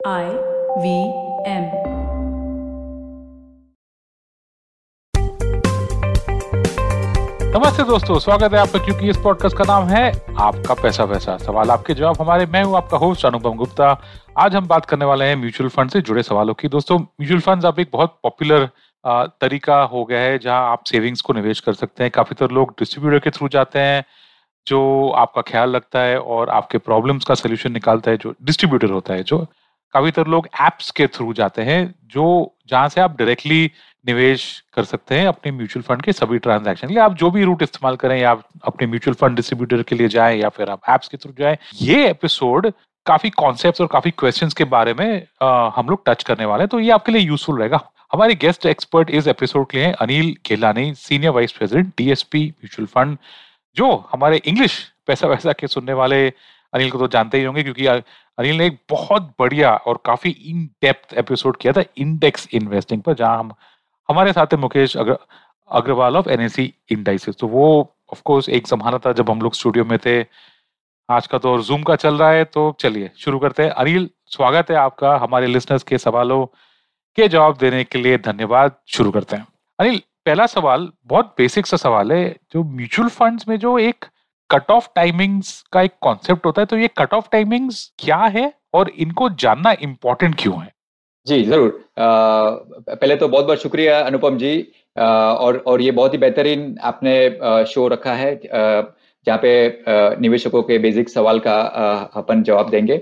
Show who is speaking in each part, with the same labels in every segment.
Speaker 1: I V M.
Speaker 2: नमस्ते दोस्तों, स्वागत है आपका क्योंकि इस पॉडकास्ट का नाम है आपका पैसा पैसा सवाल आपके जवाब हमारे, मैं हूँ आपका होस्ट अनुपम गुप्ता। आज हम बात करने वाले हैं म्यूचुअल फंड से जुड़े सवालों की। दोस्तों म्यूचुअल फंड अब एक बहुत पॉपुलर तरीका हो गया है जहाँ आप सेविंग्स को निवेश कर सकते हैं। काफ़ी तरह लोग डिस्ट्रीब्यूटर के थ्रू जाते हैं, जो आपका ख्याल रखता है और आपके प्रॉब्लम्स का सोल्यूशन निकालता है, जो डिस्ट्रीब्यूटर होता है, जो काफ़ी लोग एप्स के थ्रू जाते हैं जो जहाँ से आप डायरेक्टली निवेश कर सकते हैं अपने म्यूचुअल फंड के सभी ट्रांजैक्शन लिए। आप जो भी रूट इस्तेमाल करें या आप अपने म्यूचुअल फंड डिस्ट्रीब्यूटर के लिए जाएँ या फिर आप एप्स के थ्रू जाएँ ये एपिसोड काफ़ी कॉन्सेप्ट और काफ़ी क्वेश्चंस के बारे में आ, हम लोग टच करने वाले हैं। तो ये आपके लिए यूजफुल रहेगा। हमारे गेस्ट एक्सपर्ट इस एपिसोड के लिए Anil Gelani senior vice president DSP mutual fund जो हमारे इंग्लिश पैसा वैसा के सुनने वाले अनिल को तो जानते ही होंगे क्योंकि अनिल ने एक बहुत बढ़िया और काफ़ी इन डेप्थ एपिसोड किया था इंडेक्स इन्वेस्टिंग पर जहाँ हम हमारे साथ है मुकेश अग्र, अग्रवाल ऑफ़ एनएससी इंडाइसिस तो वो ऑफ़ कोर्स एक जमाना था जब हम लोग स्टूडियो में थे। आज का तो जूम का चल रहा है तो चलिए शुरू करते हैं। अनिल स्वागत है आपका हमारे लिसनर्स के सवालों के जवाब देने के लिए। धन्यवाद शुरू करते हैं। अनिल पहला सवाल बहुत बेसिक सा सवाल है जो म्यूचुअल फंड्स में जो एक कट ऑफ़ टाइमिंग्स का एक कॉन्सेप्ट होता है तो ये कट ऑफ़ टाइमिंग्स क्या है और इनको जानना इम्पोर्टेंट क्यों है?
Speaker 3: जी ज़रूर। आ, पहले तो बहुत बहुत शुक्रिया अनुपम जी। आ, और और ये बहुत ही बेहतरीन आपने शो रखा है जहाँ पे निवेशकों के बेसिक सवाल का अपन जवाब देंगे।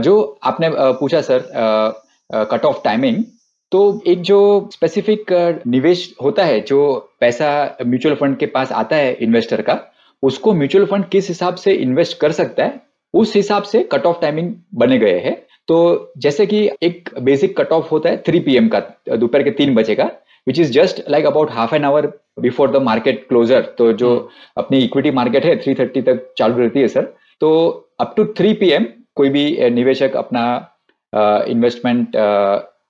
Speaker 3: जो आपने पूछा सर कट ऑफ़ टाइमिंग तो एक जो स्पेसिफिक निवेश होता है जो पैसा म्यूचुअल फंड के पास आता है इन्वेस्टर का उसको म्यूचुअल फंड किस हिसाब से इन्वेस्ट कर सकता है उस हिसाब से कट ऑफ़ टाइमिंग बने गए हैं। तो जैसे कि एक बेसिक कट ऑफ़ होता है थ्री पीएम का दोपहर के तीन बजे का which is just like about half an hour before the market closure तो जो हम्म। अपनी इक्विटी मार्केट है थ्री थर्टी तक चालू रहती है सर तो अप टू थ्री पीएम कोई भी निवेशक अपना इन्वेस्टमेंट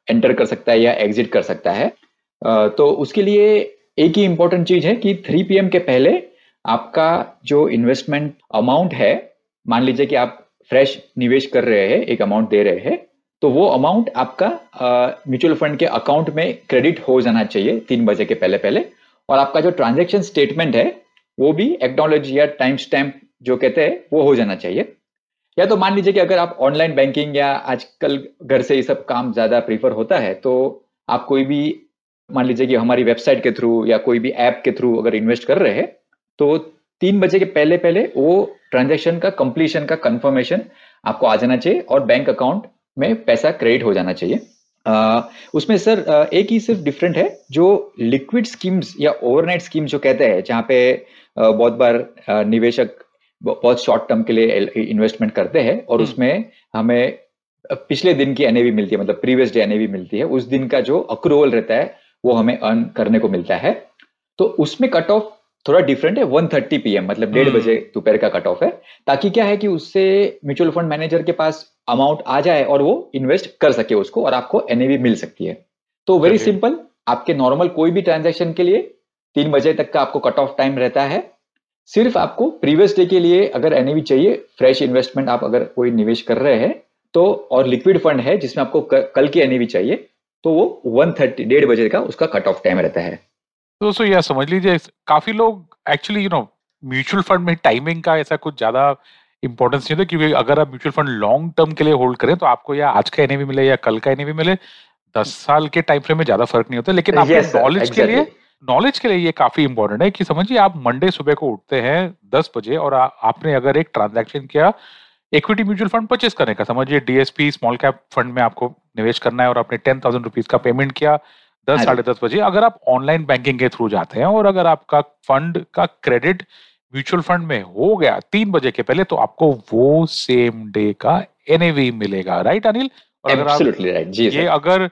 Speaker 3: एंटर कर सकता है या एग्जिट कर सकता है। तो उसके लिए एक ही इंपॉर्टेंट चीज़ है कि थ्री पीएम के पहले आपका जो इन्वेस्टमेंट अमाउंट है, मान लीजिए कि आप फ्रेश निवेश कर रहे हैं, एक अमाउंट दे रहे हैं तो वो अमाउंट आपका म्यूचुअल फंड के अकाउंट में क्रेडिट हो जाना चाहिए तीन बजे के पहले पहले। और आपका जो ट्रांजेक्शन स्टेटमेंट है, वो भी एक्नोलॉजी या टाइम स्टैम्प जो कहते हैं, वो हो जाना चाहिए। या तो मान लीजिए कि अगर आप ऑनलाइन बैंकिंग या आजकल घर से ये सब काम ज़्यादा प्रीफर होता है तो आप कोई भी, मान लीजिए कि हमारी वेबसाइट के थ्रू या कोई भी ऐप के थ्रू अगर इन्वेस्ट कर रहे हैं तो तीन बजे के पहले पहले वो ट्रांजेक्शन का कंप्लीशन का कंफर्मेशन आपको आ जाना चाहिए और बैंक अकाउंट में पैसा क्रेडिट हो जाना चाहिए आ, उसमें सर एक ही सिर्फ़ डिफरेंट है जो लिक्विड स्कीम्स या ओवरनाइट स्कीम जो कहते हैं जहाँ पे बहुत बार निवेशक बहुत शॉर्ट टर्म के लिए इन्वेस्टमेंट करते हैं और हम्म। उसमें हमें पिछले दिन की एनएवी मिलती है मतलब प्रीवियस डे एनएवी मिलती है उस दिन का जो अक्रूवल रहता है वो हमें अर्न करने को मिलता है तो उसमें कट ऑफ़ थोड़ा डिफरेंट है वन थर्टी पी मतलब डेढ़ बजे हम्म। दोपहर का कट ऑफ़ है। ताकि क्या है कि उससे म्यूचुअल फंड मैनेजर के पास अमाउंट आ जाए और वो इन्वेस्ट कर सके उसको और आपको एनएवी मिल सकती है। तो वेरी सिंपल आपके नॉर्मल कोई भी ट्रांजेक्शन के लिए तीन बजे तक का आपको कट ऑफ़ टाइम रहता है। सिर्फ़ आपको प्रीवियस डे के लिए अगर एनएवी चाहिए फ्रेश इन्वेस्टमेंट आप अगर कोई निवेश कर रहे हैं तो और लिक्विड फंड है जिसमें आपको कल की एनएवी चाहिए तो वो वन थर्टी डेढ़ बजे का उसका कट ऑफ़ टाइम रहता है।
Speaker 2: दोस्तों यह समझ लीजिए काफ़ी लोग actually you know mutual fund में टाइमिंग का ऐसा कुछ ज़्यादा इंपॉर्टेंस नहीं होता क्योंकि अगर आप म्यूचुअल फंड लॉन्ग टर्म के लिए होल्ड करें तो आपको या आज का एनएवी मिले या कल का एनएवी मिले दस साल के टाइम फ्रेम में ज़्यादा फ़र्क नहीं होता लेकिन आपके नॉलेज exactly. के लिए नॉलेज के लिए ये काफ़ी इंपॉर्टेंट है कि समझिए आप मंडे सुबह को उठते हैं दस बजे और आ, आपने अगर एक ट्रांजेक्शन किया इक्विटी म्यूचुअल फंड परचेस करने का समझिए डीएसपी स्मॉल कैप फंड में आपको निवेश करना है और आपने टेन थाउज़ेंड रुपीज़ का पेमेंट किया दस हाँ साढ़े दस बजे अगर आप ऑनलाइन बैंकिंग के थ्रू जाते हैं और अगर आपका फंड का क्रेडिट म्यूचुअल फंड में हो गया तीन बजे के पहले तो आपको वो सेम डे का एनएवी मिलेगा। राइट अनिल
Speaker 3: और अगर आप right. जी
Speaker 2: ये अगर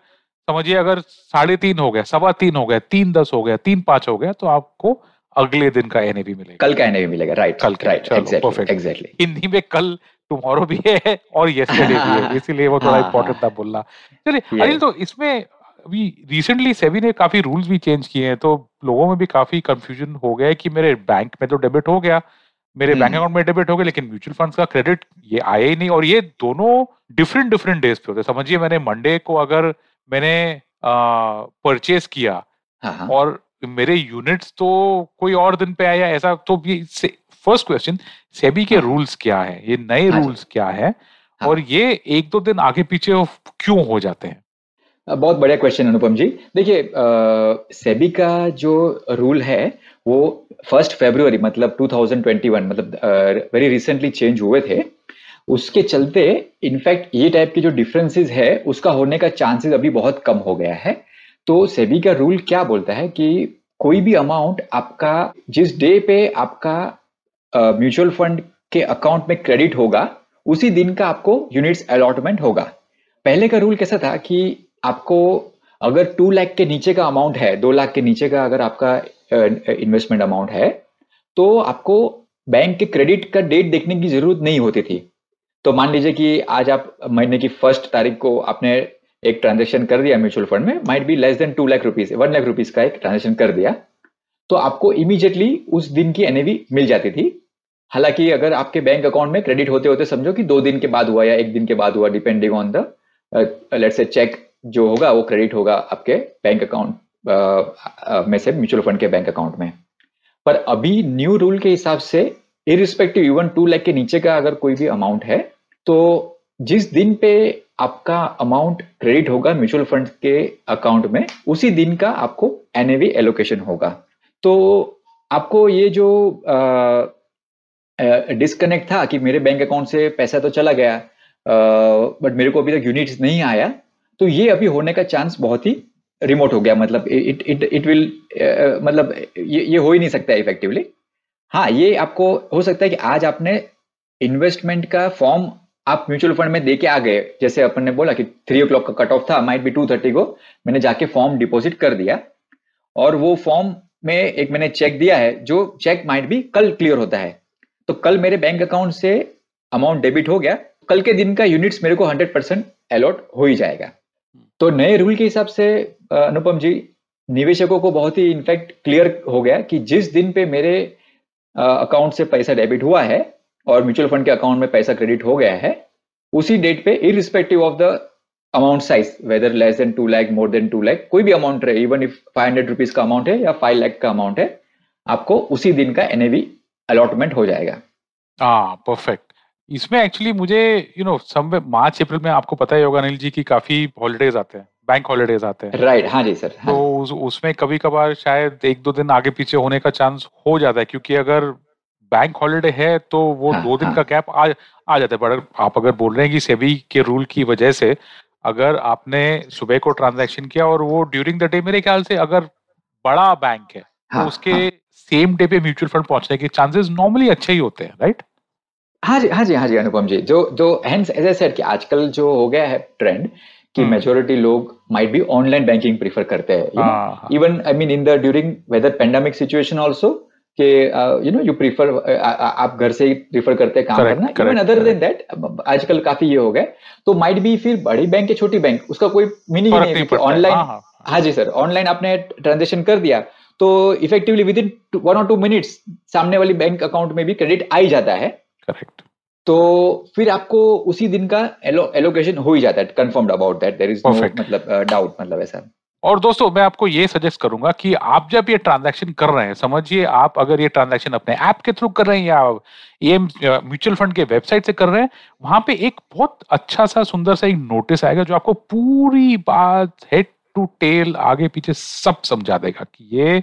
Speaker 2: समझिए अगर साढ़े तीन हो गया सवा तीन हो गया तीन दस हो गया तीन पाँच हो गया तो आपको अगले दिन का एनएवी मिलेगा।
Speaker 3: कल का एनएवी मिलेगा। राइट
Speaker 2: कल राइट परफेक्ट एग्जैक्टली हिंदी में कल टुमारो भी है और यस्टरडे भी है इसीलिए वो थोड़ा इंपॉर्टेंट। था बोलना। चलिए अनिल तो इसमें अभी रिसेंटली सेबी ने काफ़ी रूल्स भी चेंज किए हैं तो लोगों में भी काफ़ी कंफ्यूजन हो गया है कि मेरे बैंक में तो डेबिट हो गया मेरे बैंक
Speaker 3: हम्म।
Speaker 2: अकाउंट में डेबिट हो गया लेकिन म्यूचुअल फंड्स का क्रेडिट ये आया ही नहीं और ये दोनों डिफरेंट डिफरेंट डेज़ पे होते हैं समझिए मैंने मंडे को अगर मैंने परचेज किया
Speaker 3: हाँ हाँ
Speaker 2: और मेरे यूनिट्स तो कोई और दिन पे आया ऐसा तो ये फ़र्स्ट क्वेश्चन सेबी के
Speaker 3: हाँ।
Speaker 2: रूल्स क्या है ये नए
Speaker 3: हाँ
Speaker 2: रूल्स क्या है
Speaker 3: हाँ।
Speaker 2: और ये एक दो दिन आगे पीछे क्यों हो जाते हैं
Speaker 3: बहुत बढ़िया क्वेश्चन अनुपम जी। देखिए सेबी का जो रूल है, वो फ़र्स्ट फेब्रुवरी मतलब 2021 मतलब वेरी रिसेंटली चेंज हुए थे। उसके चलते इनफैक्ट ये टाइप के जो डिफरेंसेस है, उसका होने का चांसेस अभी बहुत कम हो गया है। तो सेबी का रूल क्या बोलता है कि कोई भी अमाउंट आपका, जिस डे पे आपका म्यूचुअल फंड के अकाउंट में क्रेडिट होगा, उसी दिन का आपको यूनिट्स अलॉटमेंट होगा। पहले का रूल कैसा था कि आपको अगर टू लाख के नीचे का अमाउंट है, दो लाख के नीचे का अगर आपका इन्वेस्टमेंट अमाउंट है तो आपको बैंक के क्रेडिट का डेट देखने की ज़रूरत नहीं होती थी। तो मान लीजिए कि आज आप महीने की फ़र्स्ट तारीख को आपने एक ट्रांजेक्शन कर दिया म्यूचुअल फंड में might be less than two lakh rupees one lakh rupees का एक ट्रांजेक्शन कर दिया तो आपको इमीजिएटली उस दिन की एनएवी मिल जाती थी। हालाँकि अगर आपके बैंक अकाउंट में क्रेडिट होते होते समझो कि दो दिन के बाद हुआ या एक दिन के बाद हुआ depending on the let's say cheque जो होगा वो क्रेडिट होगा आपके बैंक अकाउंट में से म्यूचुअल फंड के बैंक अकाउंट में। पर अभी न्यू रूल के हिसाब से इरिस्पेक्टिव इवन टू लाख के नीचे का अगर कोई भी अमाउंट है तो जिस दिन पे आपका अमाउंट क्रेडिट होगा म्यूचुअल फंड के अकाउंट में, उसी दिन का आपको एनएवी एलोकेशन होगा। तो आपको ये जो डिस्कनेक्ट था कि मेरे बैंक अकाउंट से पैसा तो चला गया बट मेरे को अभी तक यूनिट्स नहीं आया तो ये अभी होने का चांस बहुत ही रिमोट हो गया मतलब इट इट इट विल मतलब ये ये हो ही नहीं सकता इफेक्टिवली हाँ ये आपको हो सकता है कि आज आपने इन्वेस्टमेंट का फॉर्म आप म्यूचुअल फंड में दे के आ गए। जैसे अपन ने बोला कि थ्री ओ क्लॉक का कट ऑफ़ था माइट बी टू थर्टी को मैंने जाके फॉर्म डिपॉजिट कर दिया। और वो फॉर्म में एक मैंने चेक दिया है, जो चेक माइट भी कल क्लियर होता है। तो कल मेरे बैंक अकाउंट से अमाउंट डेबिट हो गया, कल के दिन का यूनिट्स मेरे को हंड्रेड परसेंट अलॉट हो ही जाएगा। तो नए रूल के हिसाब से अनुपम जी, निवेशकों को बहुत ही इनफैक्ट क्लियर हो गया कि जिस दिन पे मेरे अकाउंट से पैसा डेबिट हुआ है और म्यूचुअल फंड के अकाउंट में पैसा क्रेडिट हो गया है, उसी डेट पे irrespective of the amount size whether less than two lakh more than two lakh कोई भी अमाउंट रहे even if five hundred rupees का अमाउंट है या फाइव लैख का अमाउंट है, आपको उसी दिन का एनएवी अलॉटमेंट हो जाएगा।
Speaker 2: परफेक्ट इसमें एक्चुअली मुझे you know somewhere March April में आपको पता ही होगा अनिल जी की काफ़ी हॉलीडेज आते हैं बैंक हॉलीडेज आते हैं
Speaker 3: राइट हाँ जी सर हाँ.
Speaker 2: तो उस, उसमें कभी कभार शायद एक दो दिन आगे पीछे होने का चांस हो जाता है क्योंकि अगर बैंक हॉलीडे है तो वो
Speaker 3: हाँ,
Speaker 2: दो दिन
Speaker 3: हाँ.
Speaker 2: का गैप आ आ जाता है पर आप अगर बोल रहे हैं कि सेबी के रूल की वजह से अगर आपने सुबह को ट्रांजैक्शन किया और वो ड्यूरिंग द डे मेरे ख्याल से अगर बड़ा बैंक है
Speaker 3: हाँ,
Speaker 2: तो उसके
Speaker 3: हाँ.
Speaker 2: सेम डे पे म्यूचुअल फंड पहुँचने के चांसेस नॉर्मली अच्छे ही होते हैं राइट
Speaker 3: हाँ जी हाँ जी हाँ जी अनुपम जी। जो जो हैंस एज सेड कि आजकल जो हो गया है ट्रेंड कि
Speaker 2: हम्म।
Speaker 3: मेजोरिटी लोग might be online banking prefer करते हैं even I mean in the during whether pandemic situation also कि यू नो यू प्रीफर आप घर से ही प्रीफर करते हैं काम
Speaker 2: Correct,
Speaker 3: करना। इवन अदर देन दैट आजकल काफ़ी ये हो गया। तो माइट बी फिर बड़ी बैंक या छोटी बैंक उसका कोई मीनिंग नहीं
Speaker 2: नहीं
Speaker 3: है ऑनलाइन
Speaker 2: हाँ, हाँ,
Speaker 3: हाँ जी सर ऑनलाइन आपने ट्रांजेक्शन कर दिया तो इफेक्टिवली विद इन वन और टू मिनट्स सामने वाली बैंक अकाउंट में भी क्रेडिट आ ही जाता है।
Speaker 2: करेक्ट
Speaker 3: तो फिर आपको उसी दिन का एलोकेशन हो ही जाता है confirmed about that there is no मतलब डाउट uh, मतलब ऐसा।
Speaker 2: और दोस्तों मैं आपको ये सजेस्ट करूँगा कि आप जब ये ट्रांजैक्शन कर रहे हैं समझिए आप अगर ये ट्रांजैक्शन अपने ऐप के थ्रू कर रहे हैं या एम म्यूचुअल फंड के वेबसाइट से कर रहे हैं वहाँ पे एक बहुत अच्छा सा सुंदर सा एक नोटिस आएगा जो आपको पूरी बात हेड टू टेल आगे पीछे सब समझा देगा कि ये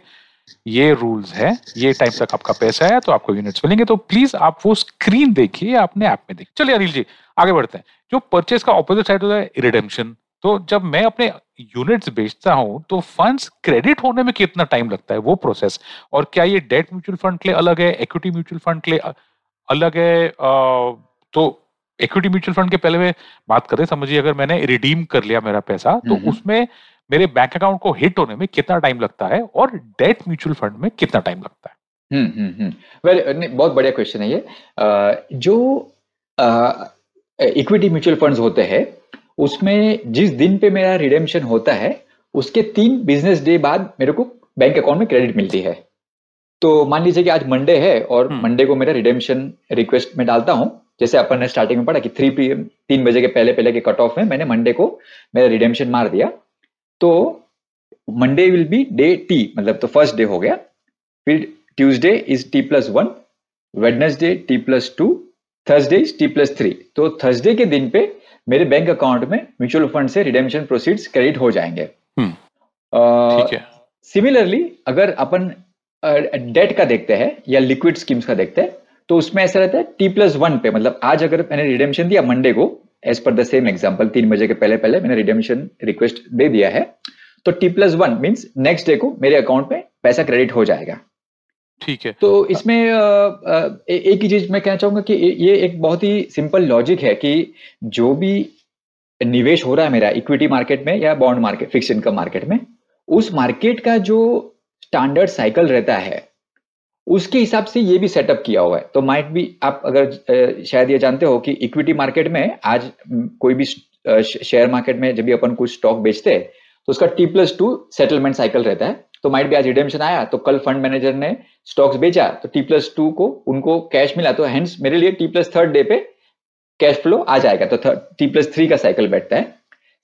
Speaker 2: ये रूल्स है ये टाइम तक आपका पैसा है तो आपको यूनिट्स मिलेंगे। तो प्लीज़ आप वो स्क्रीन देखिए अपने ऐप में देखिए। चलिए अनिल जी आगे बढ़ते हैं। जो परचेज का ऑपोजिट साइड होता है रिडेम्पशन तो जब मैं अपने यूनिट्स बेचता हूँ तो फंड्स क्रेडिट होने में कितना टाइम लगता है? वो प्रोसेस और क्या ये डेट म्यूचुअल फंड के लिए अलग है? इक्विटी म्यूचुअल फंड के लिए अलग है? तो इक्विटी म्यूचुअल फंड के पहले में बात करें समझिए अगर मैंने रिडीम कर लिया मेरा पैसा तो
Speaker 3: हम्म।
Speaker 2: उसमें मेरे बैंक अकाउंट को हिट होने में कितना टाइम लगता है और डेट म्यूचुअल फंड में कितना टाइम लगता है?
Speaker 3: हम्म हम्म हम्म। वेल बहुत बढ़िया क्वेश्चन है ये। जो इक्विटी म्यूचुअल फंड्स होते हैं उसमें जिस दिन पे मेरा रिडेम्पशन होता है उसके तीन बिज़नेस डे बाद मेरे को बैंक अकाउंट में क्रेडिट मिलती है। तो मान लीजिए कि आज मंडे है और। मंडे को मेरा रिडेम्पशन रिक्वेस्ट में डालता हूँ। जैसे अपन ने स्टार्टिंग में पढ़ा कि थ्री पी तीन बजे के पहले पहले के कट ऑफ़ में मैंने मंडे को मेरा रिडेम्पशन मार दिया। तो Monday will be day T मतलब तो फ़र्स्ट डे हो गया। फिर Tuesday is T plus one Wednesday T plus two Thursday is T plus three तो थर्सडे के दिन पे मेरे बैंक अकाउंट में म्यूचुअल फंड से रिडेम्पशन प्रोसीड्स क्रेडिट हो जाएँगे।
Speaker 2: हम्म,
Speaker 3: अ,
Speaker 2: ठीक
Speaker 3: सिमिलरली अगर अपन डेट uh, का देखते हैं या लिक्विड स्कीम्स का देखते हैं तो उसमें ऐसा रहता है टी प्लस वन पे मतलब आज अगर मैंने रिडेम्पशन दिया मंडे को as per the same example तीन बजे के पहले पहले मैंने रिडेम्पशन रिक्वेस्ट दे दिया है। तो T plus one means next day को मेरे अकाउंट में पैसा क्रेडिट हो जाएगा।
Speaker 2: ठीक है।
Speaker 3: तो इसमें एक ही चीज़ मैं कहना चाहूँगा कि ये- ये एक बहुत ही सिंपल लॉजिक है कि जो भी निवेश हो रहा है मेरा इक्विटी मार्केट में या bond market fix income market में उस मार्केट का जो स्टैंडर्ड साइकिल रहता है उसके हिसाब से ये भी सेटअप किया हुआ है। तो माइट भी आप अगर शायद ये जानते हो कि इक्विटी मार्केट में आज कोई भी शेयर मार्केट में जब भी अपन कुछ स्टॉक बेचते हैं तो उसका T plus two settlement cycle रहता है। तो माइट भी आज रिडेम्पशन आया तो कल फंड मैनेजर ने स्टॉक्स बेचा तो टी प्लस टू को, उनको कैश मिला तो हेंस मेरे लिए टी प्लस थर्ड डे पे कैश फ्लो आ जाएगा। तो टी प्लस थ्री का साइकिल बैठता है।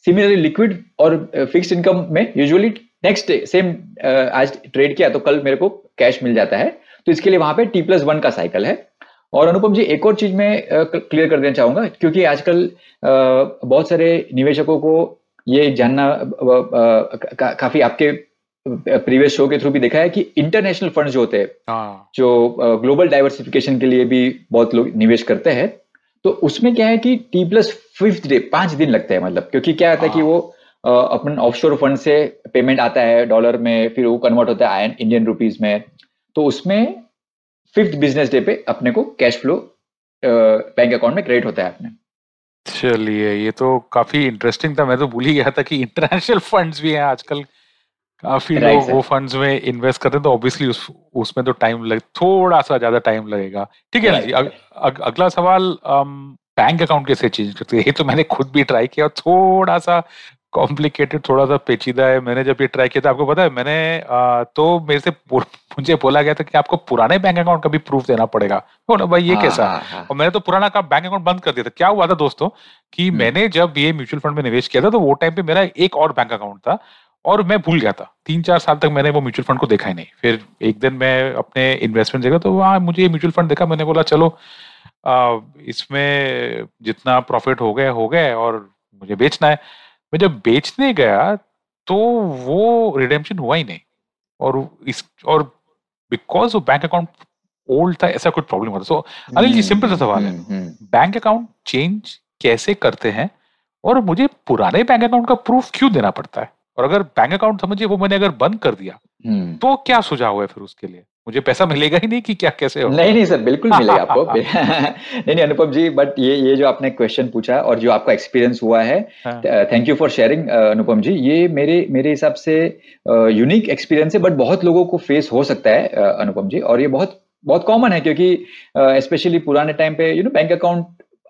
Speaker 3: सिमिलरली लिक्विड और फिक्स्ड इनकम में यूजुअली नेक्स्ट डे सेम आज ट्रेड किया तो कल मेरे को कैश मिल जाता है। तो इसके लिए वहाँ पे टी प्लस वन का साइकिल है और अनुपम जी एक और चीज़ मैं क्लियर कर देना चाहूँगा क्योंकि आजकल बहुत सारे निवेशकों को ये जानना का, काफ़ी आपके प्रीवियस शो के थ्रू भी देखा है कि इंटरनेशनल फंड जो होते हैं
Speaker 2: हाँ
Speaker 3: जो ग्लोबल डाइवर्सिफिकेशन के लिए भी बहुत लोग निवेश करते हैं तो उसमें क्या है कि टी प्लस फिफ्थ डे पाँच दिन लगते हैं मतलब क्योंकि क्या होता है कि
Speaker 2: हाँ।
Speaker 3: वो अपन ऑफशोर फंड से पेमेंट आता है डॉलर में फिर वो कन्वर्ट होता है इंडियन रुपीज़ में तो उसमें फिफ्थ बिज़नेस डे पे अपने को कैश फ्लो बैंक अकाउंट में क्रेडिट होता है अपने।
Speaker 2: चलिए ये तो काफ़ी इंटरेस्टिंग था। मैं तो भूल ही गया था कि इंटरनेशनल फंड्स भी हैं आजकल। काफ़ी लोग वो फंड्स में इन्वेस्ट करते हैं तो ऑब्वियसली उस उसमें तो टाइम लग थोड़ा सा ज़्यादा टाइम लगेगा। ठीक है ना जी? अग, अग, अगला सवाल बैंक अकाउंट कैसे चेंज करते हैं? ये तो मैंने खुद भी ट्राई किया और थोड़ा सा कॉम्प्लिकेटेड थोड़ा सा पेचीदा है। मैंने जब ये ट्राई किया था आपको पता है मैंने अ, तो मेरे से मुझे बोला गया था कि आपको पुराने बैंक अकाउंट का भी प्रूफ देना पड़ेगा। तो ना भाई ये
Speaker 3: हाँ,
Speaker 2: कैसा?
Speaker 3: हाँ, हाँ।
Speaker 2: और मैंने तो पुराना का बैंक अकाउंट बंद कर दिया था। क्या हुआ था दोस्तों कि
Speaker 3: हम्म।
Speaker 2: मैंने जब ये म्यूचुअल फंड में निवेश किया था तो वो टाइम पे मेरा एक और बैंक अकाउंट था और मैं भूल गया था। तीन चार साल तक मैंने वो म्यूचुअल फंड को देखा ही नहीं। फिर एक दिन मैं अपने इन्वेस्टमेंट देखा तो वहाँ मुझे म्यूचुअल फंड देखा। मैंने बोला चलो इसमें जितना प्रॉफिट हो गया हो गए और मुझे बेचना है। मैं जब बेचने गया तो वो रिडेम्पशन हुआ ही नहीं और इस और बिकॉज़ वो बैंक अकाउंट ओल्ड था ऐसा कुछ प्रॉब्लम होता सो अनिल जी सिंपल सा सवाल है
Speaker 3: hmm, hmm.
Speaker 2: Bank account change कैसे करते हैं और मुझे पुराने बैंक अकाउंट का प्रूफ क्यों देना पड़ता है और अगर बैंक अकाउंट समझिए वो मैंने अगर बंद कर दिया
Speaker 3: हम्म।
Speaker 2: तो क्या सुझाव है फिर उसके लिए? मुझे पैसा मिलेगा ही नहीं कि क्या कैसे होगा?
Speaker 3: नहीं नहीं सर बिल्कुल मिलेगा आपको। नहीं नहीं अनुपम जी बट ये ये जो आपने क्वेश्चन पूछा और जो आपका एक्सपीरियंस हुआ है thank you for sharing Anupam ji. ये मेरे मेरे हिसाब से यूनिक एक्सपीरियंस है बट बहुत लोगों को फेस हो सकता है uh, अनुपम जी। और ये बहुत बहुत कॉमन है क्योंकि स्पेशली पुराने टाइम पे यू नो बैंक अकाउंट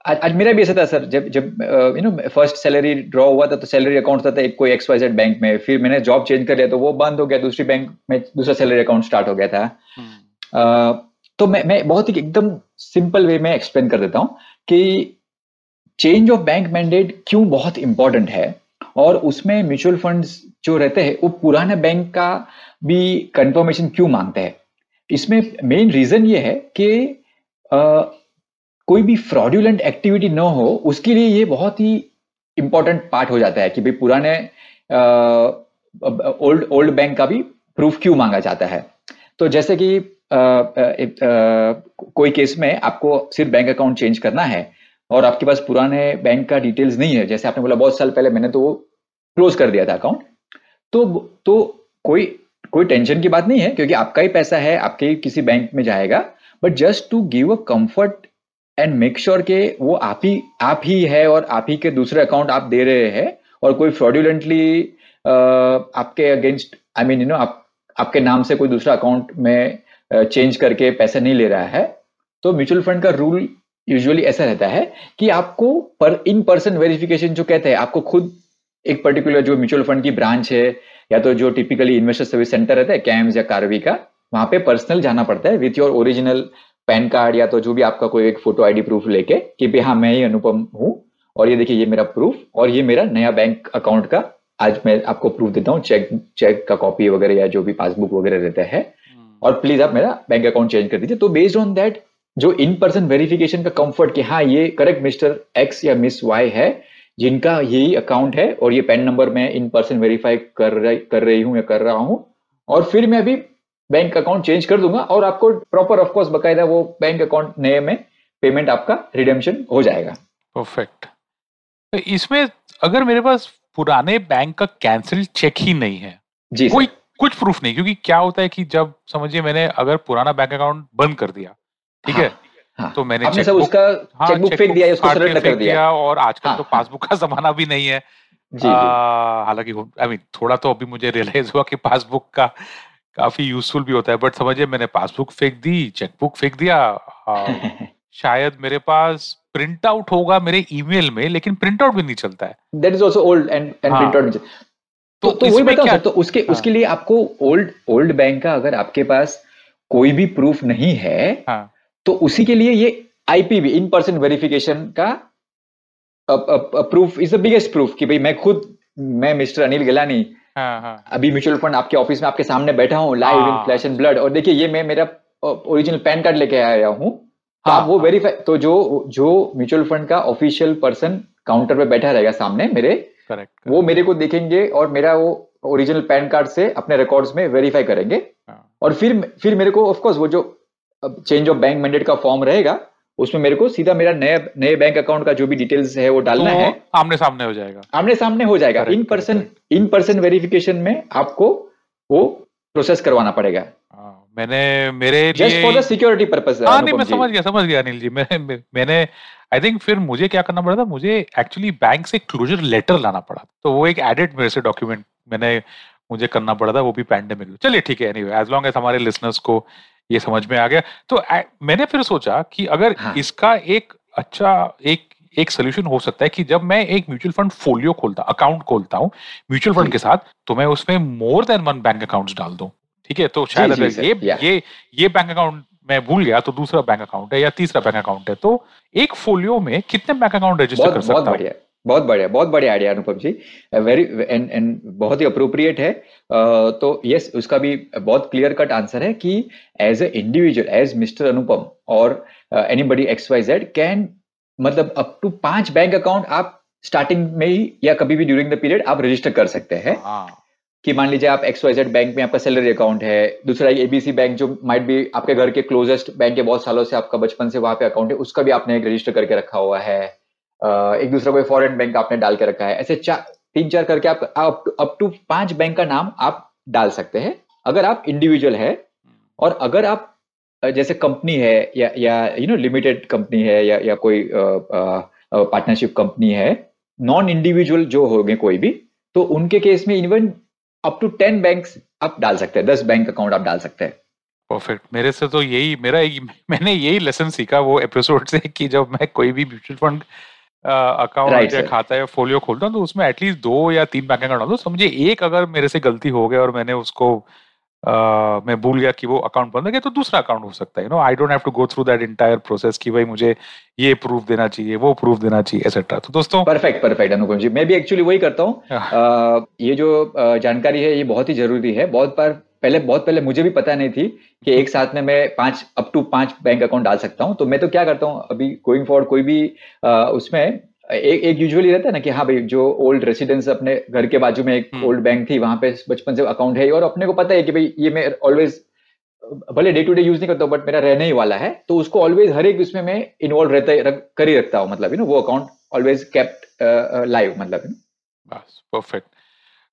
Speaker 3: आज आज मेरा भी ऐसा था सर जब जब you know first salary draw हुआ था तो सैलरी अकाउंट था, था एक कोई एक्स वाई जेड बैंक में फिर मैंने जॉब चेंज कर लिया तो वो बंद हो गया दूसरी बैंक में दूसरा सैलरी अकाउंट स्टार्ट हो गया था।
Speaker 2: हम्म,
Speaker 3: तो मैं मैं बहुत ही एकदम सिंपल वे में एक्सप्लेन कर देता हूँ कि चेंज ऑफ़ बैंक मैंडेट क्यों बहुत इंपॉर्टेंट है और उसमें म्यूचुअल फंड्स जो रहते हैं वो पुराने बैंक का भी कंफर्मेशन क्यों मांगते हैं। इसमें मेन रीजन ये है कि अ, कोई भी फ्रॉड्यूलेंट एक्टिविटी न हो उसके लिए ये बहुत ही इंपॉर्टेंट पार्ट हो जाता है कि भाई पुराने ओल्ड ओल्ड बैंक का भी प्रूफ क्यों मांगा जाता है? तो जैसे कि अ, एक, अ, कोई केस में आपको सिर्फ़ बैंक अकाउंट चेंज करना है और आपके पास पुराने बैंक का डिटेल्स नहीं है जैसे आपने बोला बहुत साल पहले मैंने तो वो क्लोज कर दिया था अकाउंट तो तो कोई कोई टेंशन की बात नहीं है क्योंकि आपका ही पैसा है आपके किसी बैंक में जाएगा but just to give a comfort and make sure के वो आप ही आप ही है और आप ही के दूसरे अकाउंट आप दे रहे हैं और कोई फ्रॉड्यूलेंटली आपके against I mean you know आप, आपके नाम से कोई दूसरा अकाउंट में चेंज करके पैसा नहीं ले रहा है तो म्यूचुअल फंड का रूल यूजुअली ऐसा रहता है कि आपको पर इन पर्सन वेरिफिकेशन जो कहते हैं, आपको खुद एक पर्टिकुलर जो म्यूचुअल फंड की ब्रांच है, या तो जो टिपिकली इन्वेस्टर सर्विस सेंटर रहता है कैम्स या कार्वी का, वहाँ पे पर्सनल जाना पड़ता है with your original PAN card या तो जो भी आपका कोई एक फ़ोटो आईडी प्रूफ लेके कि भाई हाँ मैं ही अनुपम हूँ और ये देखिए ये मेरा प्रूफ और ये मेरा नया बैंक अकाउंट का आज मैं आपको प्रूफ देता हूँ चेक चेक का कॉपी वगैरह या जो भी पासबुक वगैरह रहता है हम्म। और प्लीज़ आप मेरा बैंक अकाउंट चेंज कर दीजिए तो बेस्ड ऑन दैट जो इन पर्सन वेरिफिकेशन का कंफर्ट कि हाँ ये करेक्ट मिस्टर एक्स या मिस वाई है जिनका यही अकाउंट है और ये पैन नंबर मैं इन पर्सन वेरीफाई कर रही कर रही हूँ या कर रहा हूँ और फिर मैं अभी बैंक अकाउंट चेंज कर दूँगा और आपको प्रॉपर ऑफकोर्स बकायदा वो बैंक अकाउंट नए में पेमेंट आपका रिडेम्पशन हो जाएगा।
Speaker 2: परफेक्ट तो इसमें अगर मेरे पास पुराने बैंक का कैंसिल चेक ही नहीं है
Speaker 3: जी
Speaker 2: कोई कुछ प्रूफ नहीं क्योंकि क्या होता है कि जब समझिए मैंने अगर पुराना बैंक अकाउंट बंद कर दिया ठीक हाँ, है हाँ, तो मैंने
Speaker 3: आपने सब उसका हाँ, चेकबुक फेंक दिया उसको सरेंडर कर दिया।
Speaker 2: और आजकल हाँ, तो पासबुक का जमाना भी नहीं है। हालाँकि आई मीन थोड़ा तो अभी मुझे रियलाइज़ हुआ कि पासबुक का काफ़ी यूजफुल भी होता है बट समझिए मैंने पासबुक फेंक दी चेकबुक फेंक दिया शायद मेरे पास प्रिंट आउट होगा मेरे ईमेल में लेकिन प्रिंट आउट भी नहीं चलता है
Speaker 3: that is also old and and print out तो तो वही बताओ तो उसके हाँ. उसके लिए आपको ओल्ड ओल्ड बैंक का अगर आपके पास कोई भी प्रूफ नहीं है हाँ. तो उसी के लिए ये आईपीवी इन पर्सन वेरिफिकेशन का proof is the biggest proof कि भाई मैं खुद मैं मिस्टर अनिल गिलानी हाँ, हाँ. अभी म्यूचुअल फंड आपके ऑफ़िस में आपके सामने बैठा हूँ live in flesh and blood और देखिए ये मैं मेरा ओरिजिनल पैन कार्ड लेके आया हूँ। तो हाँ, आप वो वेरीफाई तो जो जो म्यूचुअल फंड का ऑफिशियल पर्सन काउंटर पे बैठा रहेगा सामने मेरे
Speaker 2: करेक्ट
Speaker 3: वो मेरे को देखेंगे और मेरा वो ओरिजिनल पैन कार्ड से अपने रिकॉर्ड्स में वेरीफाई करेंगे। और फिर फिर मेरे को ऑफकोर्स वो जो चेंज ऑफ़ बैंक मैंडेट का फॉर्म रहेगा उसमें मेरे को सीधा मेरा नए नए बैंक अकाउंट का जो भी डिटेल्स है वो डालना तो है।
Speaker 2: आमने सामने हो जाएगा।
Speaker 3: आमने सामने हो जाएगा। In person in person verification में आपको वो प्रोसेस करवाना पड़ेगा।
Speaker 2: हाँ, मैंने मेरे
Speaker 3: just for the security purpose
Speaker 2: हाँ नहीं मैं समझ गया समझ गया अनिल जी। मैंने मैंने आई थिंक फिर मुझे क्या करना पड़ा था? मुझे एक्चुअली बैंक से क्लोजर लेटर लाना पड़ा। तो वो एक एडेड मेरे से डॉक्यूमेंट मैंने मुझे करना पड़ा था वो भी पैंडेमिक चलिए ठीक है एनीवे एज लॉन्ग एज हमारे लिसनर्स को ये समझ में आ गया। तो आ, मैंने फिर सोचा कि अगर हाँ. इसका एक अच्छा एक एक सोल्यूशन हो सकता है कि जब मैं एक म्यूचुअल फंड फोलियो खोलता अकाउंट खोलता हूँ म्यूचुअल फंड के साथ तो मैं उसमें more than one bank account डाल दूँ। ठीक है? तो शायद अगर ये ये। ये बैंक अकाउंट मैं भूल गया तो दूसरा बैंक अकाउंट है या तीसरा बैंक अकाउंट है तो एक फोलियो में कितने बैंक अकाउंट रजिस्टर कर सकता हूँ?
Speaker 3: बहुत बढ़िया बहुत बढ़िया idea Anupam ji. Very and and बहुत ही अप्रोप्रिएट है। uh, तो यस उसका भी बहुत क्लियर कट आंसर है कि as a individual as mister Anupam और anybody X Y Z can मतलब अप टू पाँच बैंक अकाउंट आप स्टार्टिंग में ही या कभी भी ड्यूरिंग द पीरियड आप रजिस्टर कर सकते हैं। हाँ। कि मान लीजिए आप एक्स वाई जेड बैंक में आपका सैलरी अकाउंट है दूसरा एबीसी बैंक जो माइट भी आपके घर के क्लोजेस्ट बैंक है बहुत सालों से आपका बचपन से वहाँ पे अकाउंट है उसका भी आपने एक रजिस्टर करके रखा हुआ है। एक दूसरा कोई फॉरेन बैंक आपने डाल के रखा है। ऐसे चार तीन चार करके आप अप टू पाँच बैंक का नाम आप डाल सकते हैं। अगर आप इंडिविजुअल है और अगर आप जैसे कंपनी है या या नो लिमिटेड कंपनी है या या कोई पार्टनरशिप कंपनी है नॉन इंडिविजुअल जो हो गए कोई भी तो उनके केस में even up to ten bank आप डाल सकते हैं। दस बैंक अकाउंट आप डाल सकते हैं।
Speaker 2: परफेक्ट मेरे से तो यही, मेरा मैंने यही लेसन सीखा वो एपिसोड से कि जब मैं कोई भी म्यूचुअल फंड अकाउंट right, या खाता या फोलियो खोलता हूँ तो उसमें एटलीस्ट दो या तीन बैंक अकाउंट डाल दो समझिए एक अगर मेरे से गलती हो गया और मैंने उसको Uh, मैं भूल गया कि वो अकाउंट बंद गया तो दूसरा अकाउंट हो सकता है। You know I don't have to go through that entire process कि भाई मुझे ये प्रूफ देना चाहिए वो प्रूफ देना चाहिए एसेट्रा तो दोस्तों
Speaker 3: परफेक्ट परफेक्ट अनुपम जी। मैं भी एक्चुअली वही करता हूँ। हाँ। ये जो जानकारी है ये बहुत ही ज़रूरी है। बहुत बार पहले बहुत पहले मुझे भी पता नहीं थी कि एक साथ में मैं पाँच अप टू पाँच बैंक अकाउंट डाल सकता हूँ। तो मैं तो क्या करता हूँ अभी गोइंग फॉरवर्ड कोई भी उसमें एक एक यूजुअली रहता है ना कि हाँ भाई जो ओल्ड रेसिडेंस अपने घर के बाजू में एक ओल्ड हम्म। बैंक थी वहाँ पे बचपन से अकाउंट है और अपने को पता है कि भाई ये मैं ऑलवेज भले डे टू डे यूज़ नहीं करता बट मेरा रहने ही वाला है। तो उसको ऑलवेज हर एक उसमें मैं इन्वॉल्व रहता रख, कर ही रखता हूँ मतलब यू नो वो अकाउंट ऑलवेज केप्ट लाइव मतलब
Speaker 2: बस परफेक्ट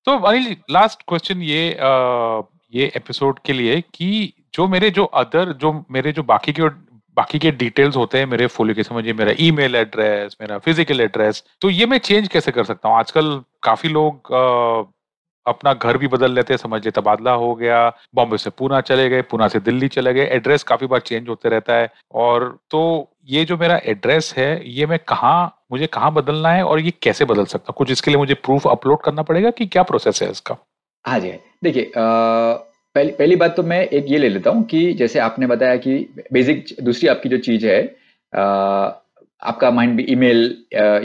Speaker 2: तो अनिल लास्ट क्वेश्चन ये uh, ये एपिसोड के लिए कि जो मेरे जो अदर जो मेरे जो बाकी के बाकी के डिटेल्स होते हैं मेरे फोलियो के समझिए मेरा ईमेल एड्रेस मेरा फ़िज़िकल एड्रेस तो ये मैं चेंज कैसे कर सकता हूँ? आजकल काफ़ी लोग आ, अपना घर भी बदल लेते हैं समझ लिए तबादला हो गया बॉम्बे से पूना चले गए पूना से दिल्ली चले गए एड्रेस काफ़ी बार चेंज होते रहता है। और तो ये जो मेरा एड्रेस है ये मैं कहाँ मुझे कहाँ बदलना है और ये कैसे बदल सकता हूँ? कुछ इसके लिए मुझे प्रूफ अपलोड करना पड़ेगा कि क्या प्रोसेस है इसका?
Speaker 3: हाँ जी। देखिए पहली पहली बात तो मैं एक ये ले लेता हूँ कि जैसे आपने बताया कि बेसिक दूसरी आपकी जो चीज़ है आ, आपका माइंड भी ईमेल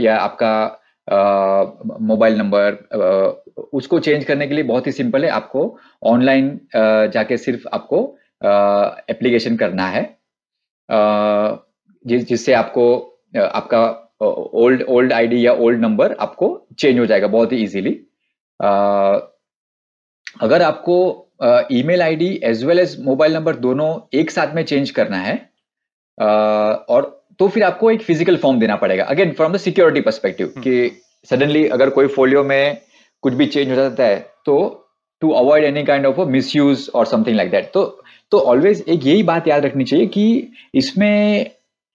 Speaker 3: या आपका मोबाइल नंबर उसको चेंज करने के लिए बहुत ही सिंपल है। आपको ऑनलाइन जाके सिर्फ़ आपको एप्लीकेशन करना है। जिस जिससे आपको आपका ओल्ड ओल्ड आईडी या ओल्ड नंबर आपको चेंज हो जाएगा बहुत ही इजीली अगर आपको email ID as well as mobile number दोनों एक साथ में चेंज करना है और तो फिर आपको एक फ़िज़िकल फॉर्म देना पड़ेगा। Again from the security perspective कि सडनली अगर कोई फोलियो में कुछ भी चेंज हो जाता है तो to avoid any kind of misuse और समथिंग लाइक दैट तो तो ऑलवेज एक यही बात याद रखनी चाहिए कि इसमें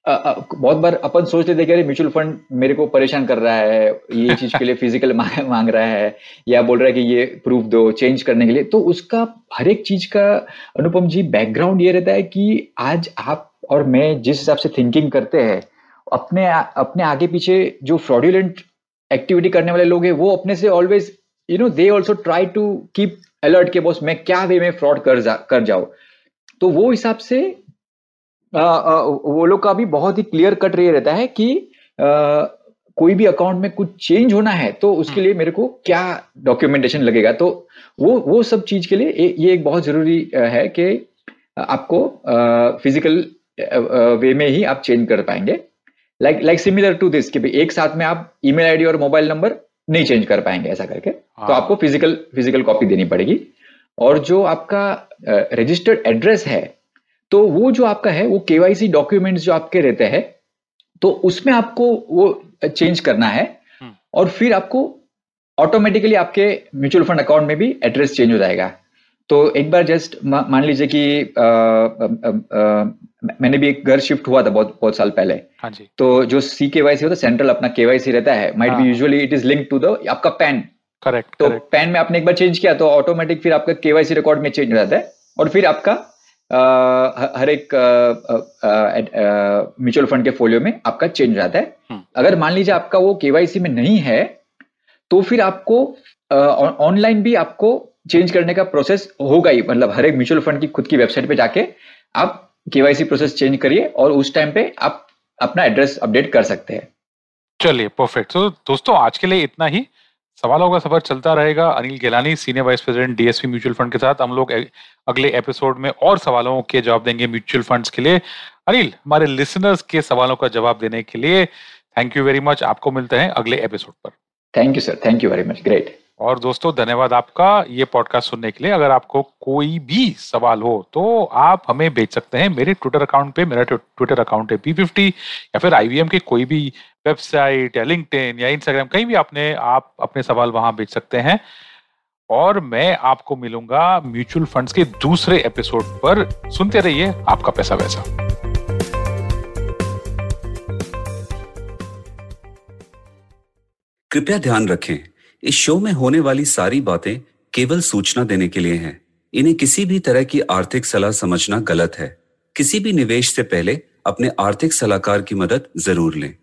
Speaker 3: बहुत बार अपन सोच लेते कि म्यूचुअल फंड मेरे को परेशान कर रहा है ये चीज़ के लिए फ़िज़िकल मांग रहा है या बोल रहा है कि ये प्रूफ दो चेंज करने के लिए। तो उसका हर एक चीज़ का अनुपम जी बैकग्राउंड ये रहता है कि आज आप और मैं जिस हिसाब से थिंकिंग करते हैं अपने अपने आगे पीछे जो फ्रॉड्यूलेंट एक्टिविटी करने वाले लोग हैं वो अपने से always you know they also try to keep alert के बॉस मैं क्या वे में फ्रॉड कर जा कर जाऊँ। तो वो हिसाब से वो लोग का भी बहुत ही क्लियर कट रही रहता है कि आ, कोई भी अकाउंट में कुछ चेंज होना है तो उसके हम्म। लिए मेरे को क्या डॉक्यूमेंटेशन लगेगा तो वो वो सब चीज़ के लिए ये एक बहुत ज़रूरी है कि आपको फ़िज़िकल वे में ही आप चेंज कर पाएँगे like like similar to this कि एक साथ में आप ईमेल आईडी और मोबाइल नंबर नहीं चेंज कर पाएँगे ऐसा करके तो हाँ. तो आपको फ़िज़िकल फ़िज़िकल कॉपी देनी पड़ेगी और जो आपका रजिस्टर्ड एड्रेस है तो वो जो आपका है वो केवाईसी डॉक्यूमेंट्स जो आपके रहते हैं तो उसमें आपको वो चेंज करना है हम्म। और फिर आपको ऑटोमेटिकली आपके म्यूचुअल फंड अकाउंट में भी एड्रेस चेंज हो जाएगा। तो एक बार जस्ट मान लीजिए कि आ, आ, आ, मैंने भी एक घर शिफ्ट हुआ था बहुत बहुत साल पहले। हाँ जी। तो जो सी के वाई सी होता है सेंट्रल अपना के वाई सी रहता है might be usually it is link to the आपका पैन
Speaker 2: करेक्ट
Speaker 3: तो पैन में आपने एक बार चेंज किया तो ऑटोमेटिक फिर आपका के वाई सी रिकॉर्ड में चेंज हो जाता है और फिर आपका हर एक म्यूचुअल फंड के फोलियो में आपका चेंज जाता है। हम्म। अगर मान लीजिए आपका वो केवाईसी में नहीं है तो फिर आपको ऑनलाइन भी आपको चेंज करने का प्रोसेस होगा ही। मतलब हर एक म्यूचुअल फंड की खुद की वेबसाइट पे जाके आप केवाईसी प्रोसेस चेंज करिए और उस टाइम पे आप अपना एड्रेस अपडेट कर सकते हैं।
Speaker 2: चलिए परफेक्ट तो दोस्तों आज के लिए इतना ही। सवालों का सफ़र चलता रहेगा। Anil Gelani senior vice president DSP mutual fund के साथ। हम लोग अगले एपिसोड में और सवालों के जवाब देंगे म्यूचुअल फंड्स के लिए। अनिल, हमारे लिसनर्स के सवालों का जवाब देने के लिए थैंक यू वेरी मच आपको मिलते हैं अगले एपिसोड पर।
Speaker 3: Thank you sir thank you very much great
Speaker 2: और दोस्तों, धन्यवाद आपका ये पॉडकास्ट सुनने के लिए। अगर आपको कोई भी सवाल हो तो आप हमें भेज सकते हैं मेरे ट्विटर अकाउंट पे, मेरा ट्विटर अकाउंट है पी फिफ्टी या फिर आईवीएम के कोई भी वेबसाइट या लिंक्डइन या इंस्टाग्राम कहीं भी आपने, आप अपने सवाल वहाँ भेज सकते हैं। और मैं आपको मिलूँगा म्यूचुअल फंड्स के दूसरे एपिसोड पर। सुनते रहिए आपका पैसा वैसा।
Speaker 4: कृपया ध्यान रखें। इस शो में होने वाली सारी बातें केवल सूचना देने के लिए हैं। इन्हें किसी भी तरह की आर्थिक सलाह समझना गलत है। किसी भी निवेश से पहले अपने आर्थिक सलाहकार की मदद ज़रूर लें।